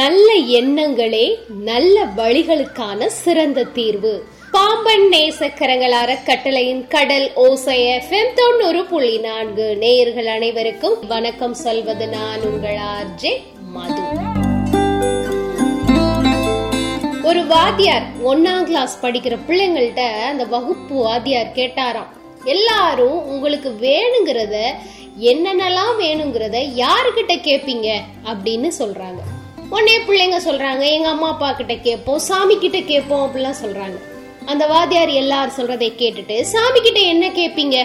நல்ல எண்ணங்களே நல்ல வழிகளுக்கான சிறந்த தீர்வு. பாம்பன் நேசக்கரங்கள் அறக்கட்டளையின் கடல் ஓசை எஃப்எம் தொண்ணூறு புள்ளி நான்கு. நேயர்கள் அனைவருக்கும் வணக்கம் சொல்வது நான் உங்கள் ஆர்ஜே மது. ஒரு வாத்தியார் ஒன்னாம் கிளாஸ் படிக்கிற பிள்ளைங்கள்ட்ட அந்த வகுப்பு வாத்தியார் கேட்டாராம் எல்லாரும் உங்களுக்கு வேணுங்கிறத என்னென்னலாம் வேணுங்கிறத யாருக்கிட்ட கேட்பீங்க அப்படின்னு சொல்றாங்க. உடனே பிள்ளைங்க சொல்றாங்க எங்க அம்மா அப்பா கிட்ட கேட்போம் சாமி கிட்ட கேட்போம் அப்படிலாம் சொல்றாங்க. அந்த வாத்தியார் எல்லாரும் சொல்றதை கேட்டுட்டு சாமி கிட்ட என்ன கேப்பீங்க?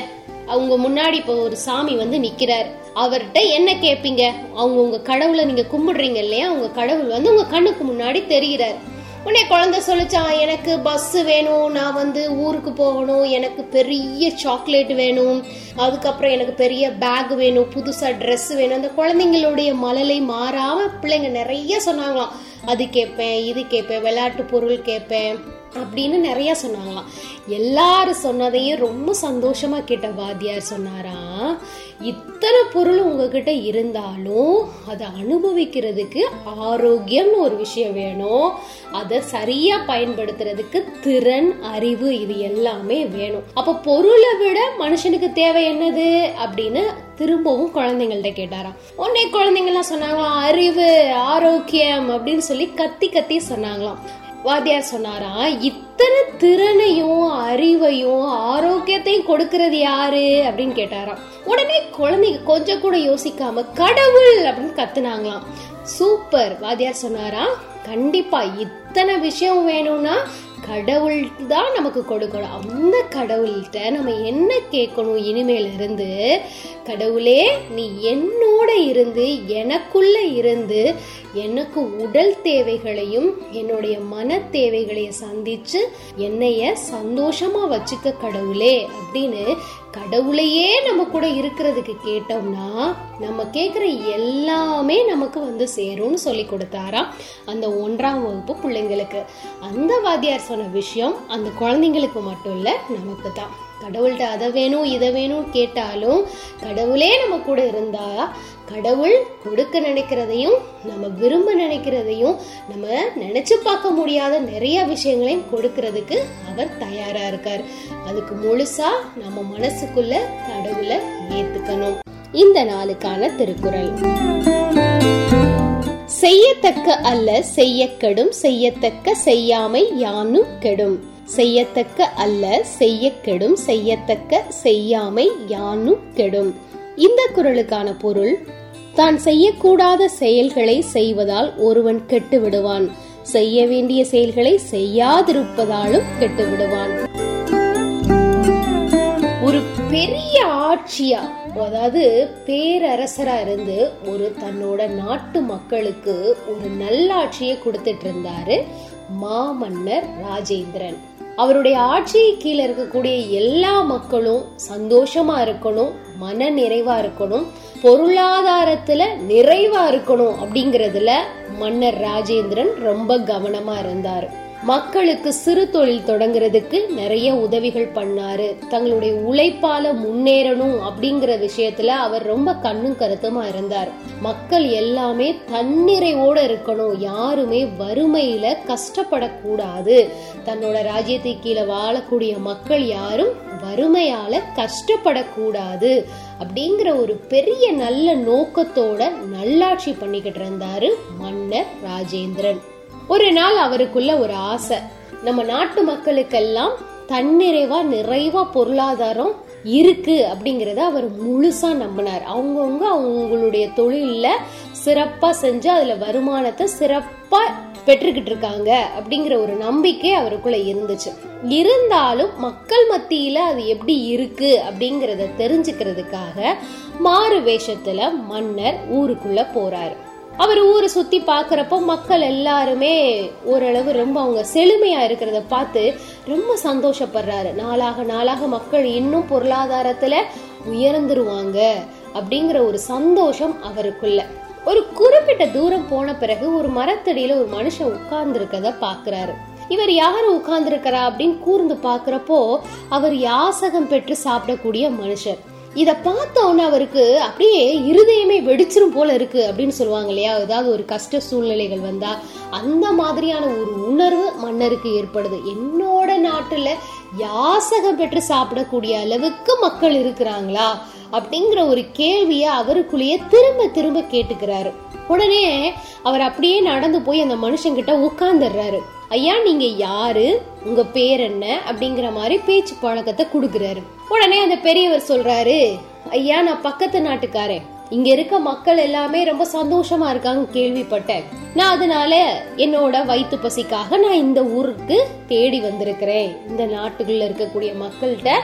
அவங்க முன்னாடி இப்போ ஒரு சாமி வந்து நிக்கிறார். அவர்கிட்ட என்ன கேப்பீங்க? அவங்க உங்க கடவுளை நீங்க கும்பிடுறீங்க இல்லையா? உங்க கடவுள் வந்து உங்க கண்ணுக்கு முன்னாடி தெரிகிறார். உடனே குழந்தை சொல்லிச்சான் எனக்கு பஸ் வேணும் நான் வந்து ஊருக்கு போகணும் எனக்கு பெரிய சாக்லேட் வேணும் அதுக்கப்புறம் எனக்கு பெரிய பேக் வேணும் புதுசா ட்ரெஸ் வேணும். அந்த குழந்தைங்களுடைய மழலை மாறாம பிள்ளைங்க நிறைய சொன்னாங்களாம். அது கேட்பேன் இது கேட்பேன் விளையாட்டு பொருள் கேட்பேன் அப்படின்னு நிறைய சொன்னாங்களாம். எல்லாரும் சொன்னதையும் ரொம்ப சந்தோஷமா கேட்ட வாத்தியார் சொன்னாராம் இத்தனை பொருள் உங்ககிட்ட இருந்தாலும் அதை அனுபவிக்கிறதுக்கு ஆரோக்கியம்னு ஒரு விஷயம் வேணும். அதை சரியா பயன்படுத்துறதுக்கு திறன் அறிவு இது எல்லாமே வேணும். அப்ப பொருளை விட மனுஷனுக்கு தேவை என்னது? அப்படின்னு திரும்பவும் குழந்தைங்கள்ட்ட கேட்டாராம். உடனே குழந்தைங்கலாம் சொன்னாங்களாம் அறிவு ஆரோக்கியம் அப்படின்னு சொல்லி கத்தி கத்தி சொன்னாங்களாம். வாத்தியார் சொன்னாராம் இத்தனை திறனையும் அறிவையும் ஆரோக்கியத்தையும் கொடுக்கறது யாரு? அப்படின்னு கேட்டாராம். உடனே குழந்தைங்க கொஞ்சம் கூட யோசிக்காம கடவுள்! அப்படின்னு கத்துனாங்களாம். சூப்பர் வாத்தியார் சொன்னாராம். கண்டிப்பா இத்தனை விஷயம் வேணும்னா கடவுள் தான் நமக்கு கொடுக்கணும். அந்த கடவுள்கிட்ட நம்ம என்ன கேட்கணும்? இனிமேல இருந்து கடவுளே நீ என்னோட இருந்து எனக்குள்ள இருந்து எனக்கு உடல் தேவைகளையும் என்னுடைய மன தேவைகளையும் சந்திச்சு என்னைய சந்தோஷமா வச்சுக்க கடவுளே அப்படின்னு கடவுளையே நம்ம கூட இருக்கிறதுக்கு கேட்டோம்னா நம்ம கேட்குற எல்லாமே நமக்கு வந்து சேரும்னு சொல்லி கொடுத்தாராம் அந்த ஒன்றாம் வகுப்பு பிள்ளைங்களுக்கு. அந்த வாத்தியார் சொன்ன விஷயம் அந்த குழந்தைங்களுக்கு மட்டும் இல்லை நமக்கு தான் கடவுள்கிட்ட அதை வேணும் இதை வேணும் கேட்டாலும் கடவுளே நம்ம கூட இருந்தா கடவுள் கொடுக்க நினைக்கிறதையும் நம்ம விரும்ப நினைக்கிறதையும் நம்ம நினைச்சு பார்க்க முடியாத நிறைய விஷயங்களையும் கொடுக்கறதுக்கு அவர் தயாரா இருக்கார். அதுக்கு முழுசா நம்ம மனசுக்குள்ள கடவுளை ஏத்துக்கணும். இந்த நாளுக்கான திருக்குறள். செய்யத்தக்க அல்ல செய்யக்கெடும் செய்யத்தக்க செய்யாமை யானும் கெடும். செய்யத்தக்க அல்ல செய்ய கெடும் செய்யத்தக்க செய்யாமை யானும் கெடும். இந்த குரலுக்கான பொருள் தான் செய்யக்கூடாத செயல்களை செய்வதால் ஒருவன் கெட்டு விடுவான் செய்ய வேண்டிய செயல்களை செய்யாதிருப்பதாலும் கெட்டு விடுவான் ஒரு பெரிய ஆட்சியா அதாவது பேரரசரா இருந்து ஒரு தன்னோட நாட்டு மக்களுக்கு ஒரு நல்லாட்சியை கொடுத்துட்டு இருந்தாரு மாமன்னர் ராஜேந்திரன். அவருடைய ஆட்சி கீழே இருக்கக்கூடிய எல்லா மக்களும் சந்தோஷமா இருக்கணும் மன நிறைவா இருக்கணும் பொருளாதாரத்துல நிறைவா இருக்கணும் அப்படிங்கறதுல மன்னர் ராஜேந்திரன் ரொம்ப கவனமா இருந்தாரு. மக்களுக்கு சிறு தொழில் தொடங்குறதுக்கு நிறைய உதவிகள் பண்ணாரு. தங்களுடைய உழைப்பால முன்னேறணும் அப்படிங்கிற விஷயத்துல அவர் ரொம்ப கண்ணும் கருத்துமா இருந்தார். மக்கள் எல்லாமே தன்னிறைவோட இருக்கணும். யாருமே வறுமையில கஷ்டப்படக்கூடாது. தன்னோட ராஜ்யத்தை கீழே வாழக்கூடிய மக்கள் யாரும் வறுமையால கஷ்டப்படக்கூடாது அப்படிங்கிற ஒரு பெரிய நல்ல நோக்கத்தோட நல்லாட்சி பண்ணிக்கிட்டு இருந்தாரு மன்னர் ராஜேந்திரன். ஒரு நாள் அவருக்குள்ள ஒரு ஆசை. நம்ம நாட்டு மக்களுக்கெல்லாம் தன்னிறைவா நிறைவா பொருளாதாரம் இருக்கு அப்படிங்கறத அவர் முழுசா நம்பினார். அவங்கவுங்க அவங்களுடைய தொழில சிறப்பா செஞ்சு அதுல வருமானத்தை சிறப்பா பெற்றுக்கிட்டு இருக்காங்க அப்படிங்கிற ஒரு நம்பிக்கை அவருக்குள்ள இருந்துச்சு. இருந்தாலும் மக்கள் மத்தியில அது எப்படி இருக்கு அப்படிங்கறத தெரிஞ்சுக்கிறதுக்காக மாறு வேஷத்துல மன்னர் ஊருக்குள்ள போறாரு. அவர் ஊரை சுத்தி பார்க்குறப்போ மக்கள் எல்லாருமே ஓரளவு ரொம்ப அவங்க செழுமையா இருக்கிறத பார்த்து ரொம்ப சந்தோஷப்படுறாரு. நாளாக நாளாக மக்கள் இன்னும் பொருளாதாரத்துல உயர்ந்துருவாங்க அப்படிங்கிற ஒரு சந்தோஷம் அவருக்குள்ள. ஒரு குறிப்பிட்ட தூரம் போன பிறகு ஒரு மரத்தடியில ஒரு மனுஷன் உட்கார்ந்து இருக்கத பாக்குறாரு இவர் யாரு உட்கார்ந்து இருக்கிறா அப்படின்னு கூர்ந்து பாக்குறப்போ அவர் யாசகம் பெற்று சாப்பிடக்கூடிய மனுஷர். இத பார்த்தோன்னு அவருக்கு அப்படியே இருதயமே வெடிச்சிரும் போல இருக்கு அப்படின்னு சொல்லுவாங்க இல்லையா? ஏதாவது ஒரு கஷ்ட சூழ்நிலைகள் வந்தா அந்த மாதிரியான ஒரு உணர்வு மன்னருக்கு ஏற்படுது. என்னோட நாட்டுல யாசகம் பெற்று சாப்பிடக்கூடிய அளவுக்கு மக்கள் இருக்கிறாங்களா? அப்படிங்கிற ஒரு கேள்விய அவருக்குள்ளேயே திரும்ப திரும்ப கேட்டுக்கிறாரு. உடனே அவர் அப்படியே நடந்து போய் அந்த மனுஷங்கிட்ட உட்கார்ந்துடுறாரு. ஐயா நீங்க யாரு? உங்க பேர் என்ன? அப்படிங்கிற மாதிரி பேச்சு பழக்கத்தை கொடுக்குறாரு. உடனே அந்த பெரியவர் சொல்றாரு ஐயா நான் பக்கத்து நாட்டுக்காரன். இங்க இருக்க மக்கள் எல்லாமே ரொம்ப சந்தோஷமா இருக்காங்க கேள்விப்பட்டேன். நான் அதனால என்னோட வயிற்று பசிக்காக நான் இந்த ஊருக்கு தேடி வந்திருக்கிறேன். இந்த நாட்டுக்குள்ள இருக்கக்கூடிய மக்கள்கிட்ட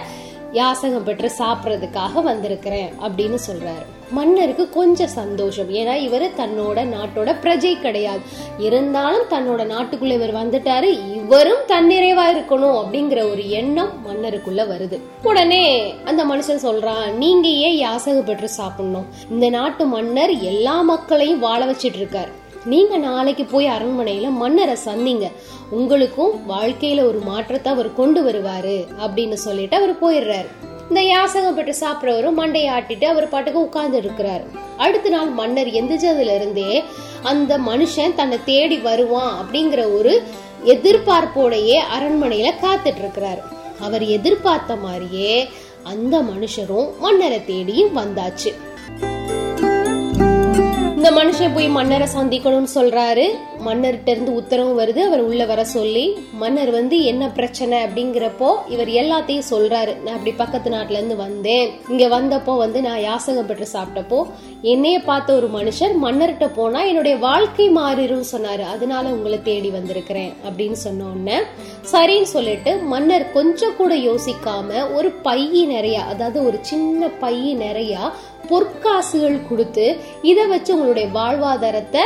யாசகம் பெற்று சாப்பிட்றதுக்காக வந்திருக்கிறேன் அப்படின்னு சொல்றாரு. மன்னருக்கு கொஞ்சம் சந்தோஷம். ஏன்னா இவர் தன்னோட நாட்டோட பிரஜை கிடையாது. இருந்தாலும் தன்னோட நாட்டுக்குள்ள இவர் வந்துட்டாரு. இவரும் தன்னிறைவா இருக்கணும் அப்படிங்கிற ஒரு எண்ணம் மன்னருக்குள்ள வருது. உடனே அந்த மனுஷன் சொல்றான் நீங்க ஏன் யாசகம் பெற்று சாப்பிடணும்? இந்த நாட்டு மன்னர் எல்லா மக்களையும் வாழ வச்சிட்டு இருக்காரு. நீங்க நாளைக்கு போய் அரண்மனையில மன்னரை சந்திங்க. உங்களுக்கும் வாழ்க்கையில ஒரு மாற்றத்தை அவர் கொண்டு வருவாரு அப்படின்னு சொல்லிட்டு அவர் போயிடுறாரு. இந்த யாசகம் பெற்று சாப்பிட்றவரும் மண்டையை ஆட்டிட்டு அவர் பாட்டுக்கு உட்கார்ந்து இருக்கிறாரு. அடுத்த நாள் மன்னர் எந்திரிச்சதுல இருந்தே அந்த மனுஷன் தன்னை தேடி வருவான் அப்படிங்கிற ஒரு எதிர்பார்ப்போடையே அரண்மனையில காத்துட்டு இருக்கிறாரு. அவர் எதிர்பார்த்த மாதிரியே அந்த மனுஷரும் மன்னரை தேடியும் வந்தாச்சு. இந்த மனுஷன் போய் மன்னரை சந்திக்கணும்னு சொல்றாரு. மன்னர்கிட்ட இருந்து உத்தரவு வருது. அவர் உள்ள வர சொல்லி மன்னர் வந்து என்ன பிரச்சனை? அப்படிங்கிறப்போ இவர் எல்லாத்தையும் சொல்றாரு. நான் அப்படி பக்கத்து நாட்டுல இருந்து வந்தேன். இங்க வந்தப்போ வந்து நான் யாசகம் பெற்று சாப்பிட்டப்போ என்னைய பார்த்த ஒரு மனுஷர் மன்னர்கிட்ட போனா என்னுடைய வாழ்க்கை மாறிடும் சொன்னாரு. அதனால உங்களை தேடி வந்திருக்கிறேன் அப்படின்னு சொன்ன உடனே சரின்னு சொல்லிட்டு மன்னர் கொஞ்சம் கூட யோசிக்காம ஒரு பைய நிறைய அதாவது ஒரு சின்ன பைய நிறைய பொற்காசுகள் கொடுத்து இதை வச்சு உங்களுடைய வாழ்வாதாரத்தை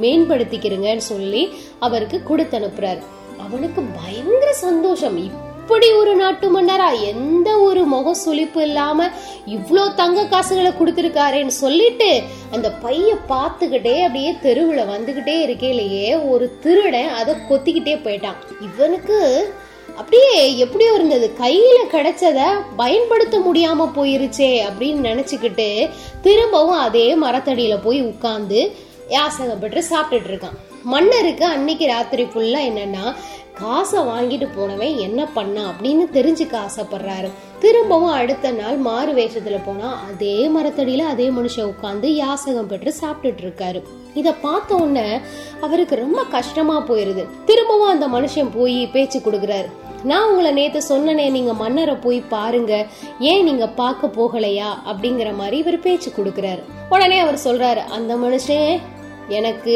மேம்படுத்திக்கிறங்கன்னு சொல்லி அவருக்கு கொடுத்து அனுப்புறாரு அவனுக்கு பயங்கர சந்தோஷம். இப்படி ஒரு நாட்டு மன்னரா எந்த ஒரு முக சுழிப்பு இல்லாம இவ்வளோ தங்க காசுகளை கொடுத்துருக்காருன்னு சொல்லிட்டு அந்த பைய பார்த்துக்கிட்டே அப்படியே தெருவுல வந்துகிட்டே இருக்கையிலேயே ஒரு திருடன் அதை கொத்திக்கிட்டே போயிட்டான். இவனுக்கு அப்படியே எப்படியோ இருந்தது. கையில கிடைச்சத பயன்படுத்த முடியாம போயிருச்சே அப்படின்னு நினைச்சுக்கிட்டு திரும்பவும் அதே மரத்தடியில போய் உட்கார்ந்து யாசகம் பெற்று சாப்பிட்டுட்டு இருக்கான் மன்னருக்கு அன்னைக்கு ராத்திரி ஃபுல்லா என்னன்னா காசை வாங்கிட்டு போனவன் என்ன பண்ணான் அப்படின்னு தெரிஞ்சுக்க ஆசைப்படுறாரு. திரும்பவும் அடுத்த நாள் மாறு வேஷத்துல போனா அதே மரத்தடியில அதே மனுஷன் உட்காந்து யாசகம் பெற்று சாப்பிட்டுட்டு இருக்காரு இத பார்த்த உடனே அவருக்கு ரொம்ப கஷ்டமா போயிருது. திரும்பவும் அந்த மனுஷன் போய் பேச்சு கொடுக்குறாரு. நான் உங்களை நேற்று சொன்னனே நீங்கள் மன்னரை போய் பாருங்க. ஏன் நீங்கள் பார்க்க போகலையா? அப்படிங்கிற மாதிரி இவர் பேச்சு கொடுக்குறாரு. உடனே அவர் சொல்றாரு அந்த மனுஷன் எனக்கு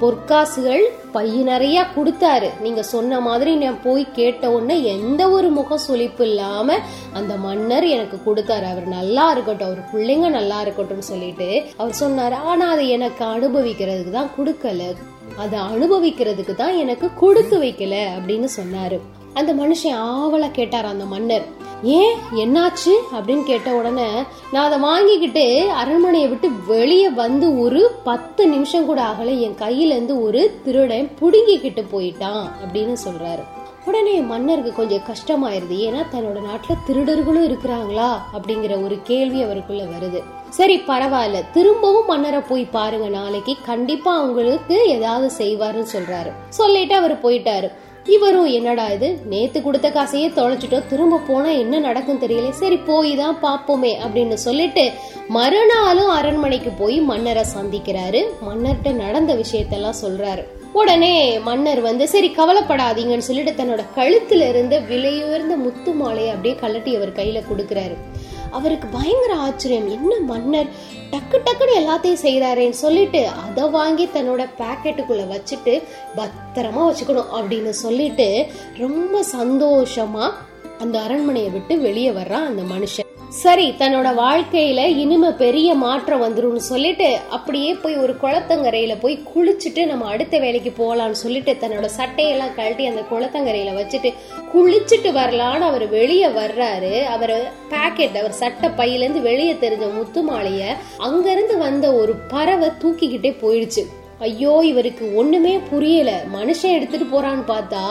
பொற்காசுகள் பைய நிறைய கொடுத்தாரு. நீங்க சொன்ன மாதிரி நான் போய் கேட்ட உடனே எந்த ஒரு முக சுழிப்பு இல்லாம அந்த மன்னர் எனக்கு கொடுத்தாரு. அவர் நல்லா இருக்கட்டும் அவர் பிள்ளைங்க நல்லா இருக்கட்டும்னு சொல்லிட்டு அவர் சொன்னாரு. ஆனா அதை எனக்கு அனுபவிக்கிறதுக்கு தான் கொடுக்கல. அதை அனுபவிக்கிறதுக்கு தான் எனக்கு கொடுத்து வைக்கல அப்படின்னு சொன்னாரு. அந்த மனுஷன் ஆவலா கேட்டார் அந்த மன்னர். ஏன்? என்னாச்சு? அப்படின்னு கேட்ட உடனே நான் அதை வாங்கிக்கிட்டு அரண்மனையை விட்டு வெளியே வந்து ஒரு பத்து நிமிஷம் கூட ஆகல. என் கையிலேருந்து ஒரு திருடன் புடுங்கிக்கிட்டு போயிட்டான் அப்படின்னு சொல்றாரு. உடனே மன்னருக்கு கொஞ்சம் கஷ்டமாயிருது. ஏன்னா தன்னோட நாட்டுல திருடர்களும் இருக்கிறாங்களா? அப்படிங்கிற ஒரு கேள்வி அவருக்குள்ள வருது. சரி பரவாயில்ல. திரும்பவும் மன்னரை போய் பாருங்க. நாளைக்கு கண்டிப்பா அவங்களுக்கு ஏதாவது செய்வாருன்னு சொல்றாரு. சொல்லிட்டு அவர் போயிட்டாரு. இவரும் என்னடா இது? நேத்து கொடுத்த காசையே தொலைச்சிட்டோம் திரும்ப போனா என்ன நடக்கும் தெரியல. சரி போய் தான் பாப்போமே அப்படின்னு சொல்லிட்டு மறுநாளும் அரண்மனைக்கு போய் மன்னரை சந்திக்கிறாரு. மன்னர்கிட்ட நடந்த விஷயத்தெல்லாம் சொல்றாரு. உடனே மன்னர் வந்து சரி கவலைப்படாதீங்கன்னு சொல்லிட்டு தன்னோட கழுத்துல இருந்த விலையுயர்ந்த முத்து மாலையை அப்படியே கழட்டி அவர் கையில கொடுக்கறாரு. அவருக்கு பயங்கர ஆச்சரியம். என்ன மன்னர்? டக்கு டக்குன்னு எல்லாத்தையும் செய்கிறாரேன்னு சொல்லிட்டு அதை வாங்கி தன்னோட பேக்கெட்டுக்குள்ளே வச்சுட்டு பத்திரமா வச்சுக்கணும் அப்படின்னு சொல்லிட்டு ரொம்ப சந்தோஷமா அந்த அரண்மனையை விட்டு வெளியே வர்றான் அந்த மனுஷன். சரி தன்னோட வாழ்க்கையில இனிமே பெரிய மாற்றம் வந்துரும்னு சொல்லிட்டு அப்படியே போய் ஒரு குளத்தங்கரையில போய் குளிச்சுட்டு நம்ம அடுத்த வேலைக்கு போகலாம்னு சொல்லிட்டு தன்னோட சட்டையெல்லாம் கழட்டி அந்த குளத்தங்கரையில வச்சுட்டு குளிச்சுட்டு வரலான்னு அவர் வெளியே வர்றாரு. அவர் பாக்கெட் அவர் சட்டை பையில இருந்து வெளியே தெரிஞ்ச முத்துமாலைய அங்கிருந்து வந்த ஒரு பறவை தூக்கிக்கிட்டே போயிடுச்சு. ஐயோ இவருக்கு ஒண்ணுமே புரியல. மனுஷன் எடுத்துட்டு போறான்னு பார்த்தா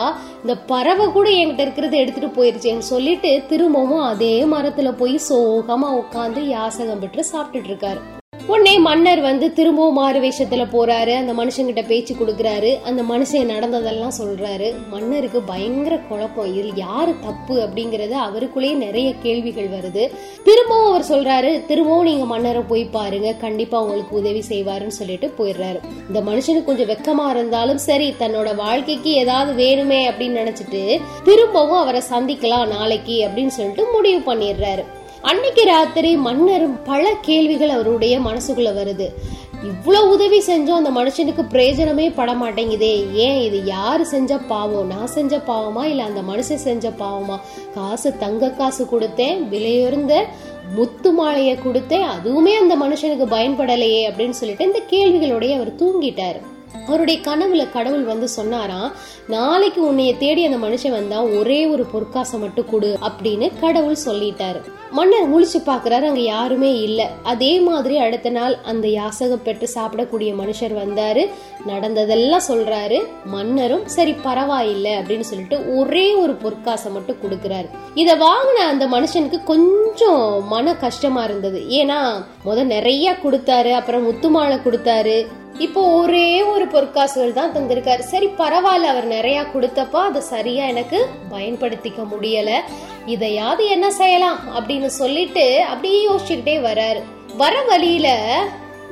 இந்த பறவை கூட என்கிட்ட இருக்கிறத எடுத்துட்டு போயிருச்சேன்னு சொல்லிட்டு திரும்பவும் அதே மரத்துல போய் சோகமா உட்காந்து யாசகம் பெற்று சாப்பிட்டுட்டு இருக்காரு. உடனே மன்னர் வந்து திரும்பவும் மாறு வேஷத்துல போறாரு. அந்த மனுஷங்கிட்ட பேச்சு கொடுக்குறாரு. அந்த மனுஷன் நடந்ததெல்லாம் சொல்றாரு. மன்னருக்கு பயங்கர குழப்பம். இதில் யாரு தப்பு அப்படிங்கறது அவருக்குள்ளேயே நிறைய கேள்விகள் வருது. திரும்பவும் அவர் சொல்றாரு திரும்பவும் நீங்க மன்னரை போய் பாருங்க. கண்டிப்பா உங்களுக்கு உதவி செய்வாருன்னு சொல்லிட்டு போயிடுறாரு. இந்த மனுஷனுக்கு கொஞ்சம் வெக்கமா இருந்தாலும் சரி தன்னோட வாழ்க்கைக்கு ஏதாவது வேணுமே அப்படின்னு நினைச்சிட்டு திரும்பவும் அவரை சந்திக்கலாம் நாளைக்கு அப்படின்னு சொல்லிட்டு முடிவு பண்ணிடுறாரு. அன்னைக்கு ராத்திரி மன்னரும் பல கேள்விகள் அவருடைய மனசுக்குள்ள வருது. இவ்வளவு உதவி செஞ்சோம் அந்த மனுஷனுக்கு பிரயோஜனமே பட மாட்டேங்குதே. ஏன் இது யாரு செஞ்ச பாவம்? நான் செஞ்ச பாவமா? இல்ல அந்த மனுஷன் செஞ்ச பாவமா? காசு தங்க காசு கொடுத்தேன் விலையுறந்த முத்து மாலையை கொடுத்தேன் அதுவுமே அந்த மனுஷனுக்கு பயன்படலையே அப்படின்னு சொல்லிட்டு இந்த கேள்விகளுடைய அவர் தூங்கிட்டாரு. அவருடைய கனவுல கடவுள் வந்து சொன்னாராம் நாளைக்கு உன்னைய தேடி அந்த மனுஷன் வந்தா ஒரே ஒரு பொற்காசை மட்டும் கொடு அப்படின்னு கடவுள் சொல்லிட்டாரு. மன்னர் முழிச்சு பாக்குறாரு அங்க யாருமே இல்ல. அதே மாதிரி அடுத்த நாள் அந்த யாசகம் பெற்று சாப்பிடக்கூடிய மனுஷர் வந்தாரு நடந்ததெல்லாம் சொல்றாரு மன்னரும் சரி பரவாயில்லை அப்படின்னு சொல்லிட்டு ஒரே ஒரு பொற்காசை மட்டும் கொடுக்கிறாரு. இத வாங்கின அந்த மனுஷனுக்கு கொஞ்சம் மன கஷ்டமா இருந்தது. ஏன்னா முத நிறைய கொடுத்தாரு அப்புறம் முத்துமாலை கொடுத்தாரு இப்போ ஒரே ஒரு பொற்காசுகள் தான் தந்திருக்காரு. சரி பரவாயில்ல அவர் நிறைய கொடுத்தப்போ அதை சரியா எனக்கு பயன்படுத்திக்க முடியல. இதையாவது என்ன செய்யலாம் அப்படின்னு சொல்லிட்டு அப்படியே யோசிச்சுக்கிட்டே வராரு. வர வழியில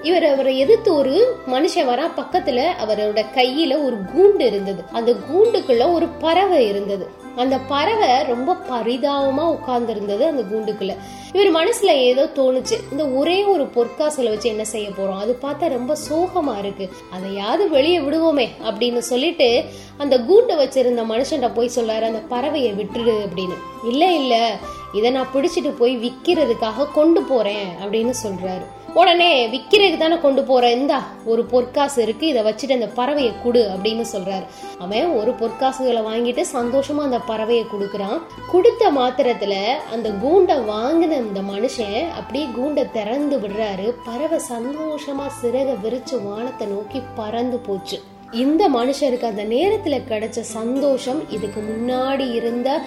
இவர் அவரை எதிர்த்து ஒரு மனுஷன் வரா பக்கத்துல அவரோட கையில ஒரு கூண்டு இருந்தது. அந்த கூண்டுக்குள்ள ஒரு பறவை இருந்தது. அந்த பறவை ரொம்ப பரிதாபமா உட்கார்ந்து இருந்தது அந்த கூண்டுக்குள்ள. இவர் மனசுல ஏதோ தோணுச்சு. இந்த ஒரே ஒரு பொற்காசுல வச்சு என்ன செய்ய போறோம்? அது பார்த்தா ரொம்ப சோகமா இருக்கு. அதையாவது வெளியே விடுவோமே அப்படின்னு சொல்லிட்டு அந்த கூண்டை வச்சிருந்த மனுஷன்ட போய் சொல்றாரு அந்த பறவையை விட்டுடு அப்படின்னு. இல்ல இல்ல. இதை நான் பிடிச்சிட்டு போய் விற்கிறதுக்காக கொண்டு போறேன் அப்படின்னு சொல்றாரு. உடனே விற்கிறதுக்கு தானே கொண்டு போறேன் இந்தா ஒரு பொற்காசு இருக்கு இதை வச்சுட்டு அந்த பறவையை குடு அப்படின்னு சொல்றாரு. அவன் ஒரு பொற்காசுகளை வாங்கிட்டு சந்தோஷமா அந்த பறவையை கொடுக்குறான். கொடுத்த மாத்திரத்துல அந்த கூண்டை வாங்கின அந்த மனுஷன் அப்படியே கூண்டை திறந்து விடுறாரு. பறவை சந்தோஷமா சிறக விரிச்சு வானத்தை நோக்கி பறந்து போச்சு. இந்த மனுஷருக்கு அந்த நேரத்துல கிடைச்ச சந்தோஷம் இதுக்கு முன்னாடி இருந்த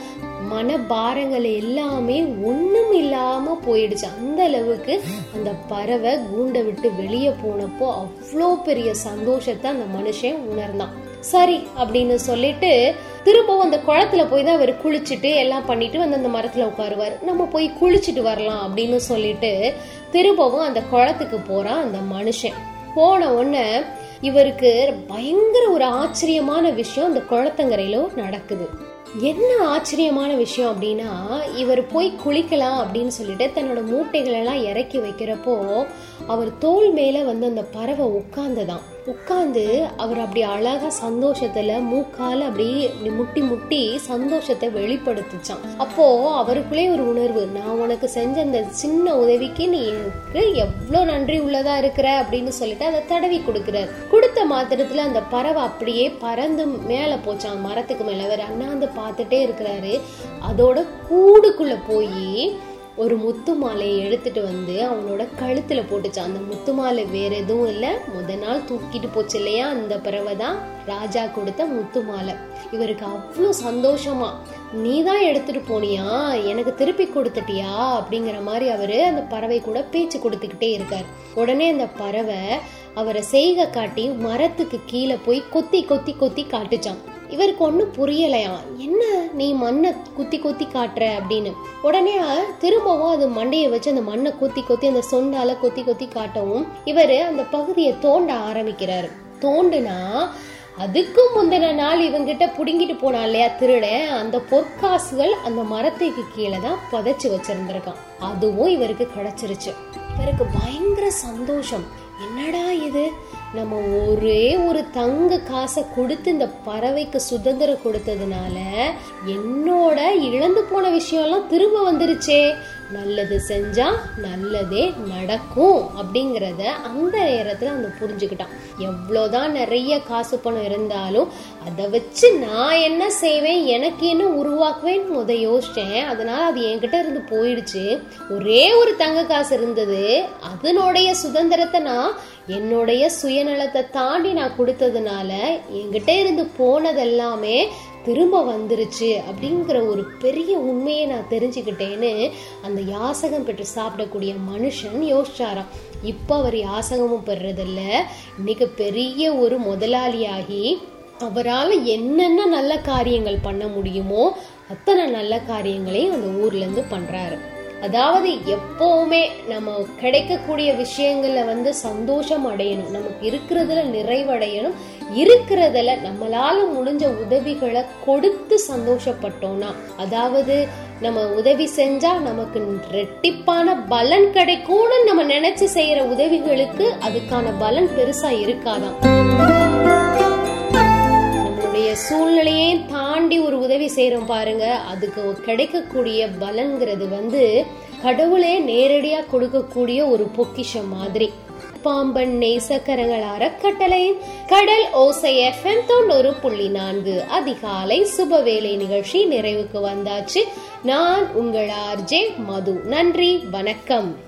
மனபாரங்கள் எல்லாமே ஒண்ணும் இல்லாம போயிடுச்சு. அந்த அளவுக்கு அந்த பறவை கூண்டை விட்டு வெளியே போனப்போ அவ்வளோ பெரிய சந்தோஷத்தை அந்த மனுஷன் உணர்ந்தான். சரி அப்படின்னு சொல்லிட்டு திரும்பவும் அந்த குளத்துல போய் தான் அவர் குளிச்சுட்டு எல்லாம் பண்ணிட்டு வந்து அந்த மரத்துல உட்காருவார். நம்ம போய் குளிச்சுட்டு வரலாம் அப்படின்னு சொல்லிட்டு திரும்பவும் அந்த குளத்துக்கு போறான் அந்த மனுஷன். போன உடனே இவருக்கு பயங்கர ஒரு ஆச்சரியமான விஷயம் அந்த குளத்தங்கரையில நடக்குது. என்ன ஆச்சரியமான விஷயம் அப்படின்னா இவர் போய் குளிக்கலாம் அப்படின்னு சொல்லிட்டு தன்னோட மூட்டைகள் எல்லாம் இறக்கி வைக்கிறப்போ அவர் தோல் மேலே வந்து அந்த பறவை உட்கார்ந்ததான். உட்காந்து அவர் அப்படி அழகா சந்தோஷத்துல மூக்கால அப்படியே இப்படி முட்டி முட்டி சந்தோஷத்தை வெளிப்படுத்துச்சான் அப்போ அவருக்குள்ளே ஒரு உணர்வு நான் உனக்கு செஞ்ச அந்த சின்ன உதவிக்கு நீ எனக்கு எவ்வளவு நன்றி உள்ளதா இருக்கிற அப்படின்னு சொல்லிட்டு அதை தடவி கொடுக்கிறார். கொடுத்த மாத்திரத்துல அந்த பறவை அப்படியே பறந்து மேல போச்சான் மரத்துக்கு மேல. அவர் அண்ணாந்து பார்த்துட்டே இருக்கிறாரு. அதோட கூடுக்குள்ள போய் ஒரு முத்து மாலையை எடுத்துட்டு வந்து அவனோட கழுத்துல போட்டுச்சான் அந்த முத்து மாலை வேற எதுவும் இல்ல. முத நாள் தூக்கிட்டு போச்சு இல்லையா? அந்த பறவை தான் ராஜா கொடுத்த முத்து மாலை. இவருக்கு அவ்வளோ சந்தோஷமா நீ தான் எடுத்துட்டு போனியா? எனக்கு திருப்பி கொடுத்துட்டியா? அப்படிங்கிற மாதிரி அவரு அந்த பறவை கூட பேச்சு கொடுத்துக்கிட்டே இருக்கார். உடனே அந்த பறவை அவரை செய்க காட்டி மரத்துக்கு கீழே போய் கொத்தி கொத்தி கொத்தி காட்டுச்சான் இவருக்கு ஒன்றும் புரியலையாம் என்ன நீ மண்ணை குத்தி குத்தி காட்டுற அப்படின்னு? உடனே திரும்பவும் அது மண்டையை வச்சு அந்த மண்ணை கொத்தி கொத்தி அந்த சொண்டால கொத்தி கொத்தி காட்டவும் இவர் அந்த பகுதியை தோண்ட ஆரம்பிக்கிறாரு. தோண்டுனா அதுக்கும் முந்தின நாள் இவங்கிட்ட புடுங்கிட்டு போனா இல்லையா திருடன் அந்த பொற்காசுகள் அந்த மரத்துக்கு கீழே தான் புதைச்சு வச்சிருந்திருக்கான். அதுவும் இவருக்கு கிடைச்சிருச்சு. பிறகு பயங்கர சந்தோஷம். என்னடா இது? நம்ம ஒரே ஒரு தங்க காசை கொடுத்து இந்த பறவைக்கு சுதந்திரம் கொடுத்ததுனால என்னோட இழந்து போன விஷயம்லாம் திரும்ப வந்துருச்சே. நல்லது செஞ்சா நல்லதே நடக்கும் அப்படிங்கிறத அந்த நேரத்தில் அந்த புரிஞ்சுக்கிட்டான். எவ்வளோதான் நிறைய காசு பணம் இருந்தாலும் அதை வச்சு நான் என்ன செய்வேன் எனக்கு என்ன உருவாக்குவேன் முத யோசிச்சேன். அதனால அது என்கிட்ட இருந்து போயிடுச்சு. ஒரே ஒரு தங்க காசு இருந்தது. அதனுடைய சுதந்திரத்தை நான் என்னுடைய சுயநலத்தை தாண்டி நான் கொடுத்ததுனால என்கிட்ட இருந்து போனதெல்லாமே திரும்ப வந்துருச்சு அப்படிங்கிற ஒரு பெரிய உண்மையை நான் தெரிஞ்சுக்கிட்டேன்னு அந்த யாசகம் பெற்று சாப்பிடக்கூடிய மனுஷன் யோசிச்சாராம். இப்போ அவர் யாசகமும் பெறதில்ல இன்னைக்கு பெரிய ஒரு முதலாளியாகி அவரால் என்னென்ன நல்ல காரியங்கள் பண்ண முடியுமோ அத்தனை நல்ல காரியங்களையும் அந்த ஊர்லேருந்து பண்ணுறாரு அதாவது எப்போவுமே நம்ம கிடைக்கக்கூடிய விஷயங்கள்ல வந்து சந்தோஷம் அடையணும். நமக்கு இருக்கிறதுல நிறைவடையணும். இருக்கிறதுல நம்மளால முடிஞ்ச உதவிகளை கொடுத்து சந்தோஷப்பட்டோம்னா அதாவது நம்ம உதவி செஞ்சா நமக்கு ரெட்டிப்பான பலன் கிடைக்கும்னு நம்ம நினைச்சு செய்யற உதவிகளுக்கு அதுக்கான பலன் பெருசா இருக்காதான். சூழ்நிலையே தாண்டி ஒரு உதவி செய்கிறோம் பாருங்க. அதுக்கு கிடைக்கக்கூடிய பலன்கிறது வந்து கடவுளே நேரடியாக கொடுக்கக்கூடிய ஒரு பொக்கிஷம் மாதிரி. பாம்பன் நேசக்கரங்கள் அறக்கட்டளை. கடல் ஓசை எஃப்எம் தொண்ணூறு புள்ளி நான்கு. அதிகாலை சுபவேளை நிகழ்ச்சி நிறைவுக்கு வந்தாச்சு. நான் உங்கள் ஆர்ஜே மது. நன்றி வணக்கம்.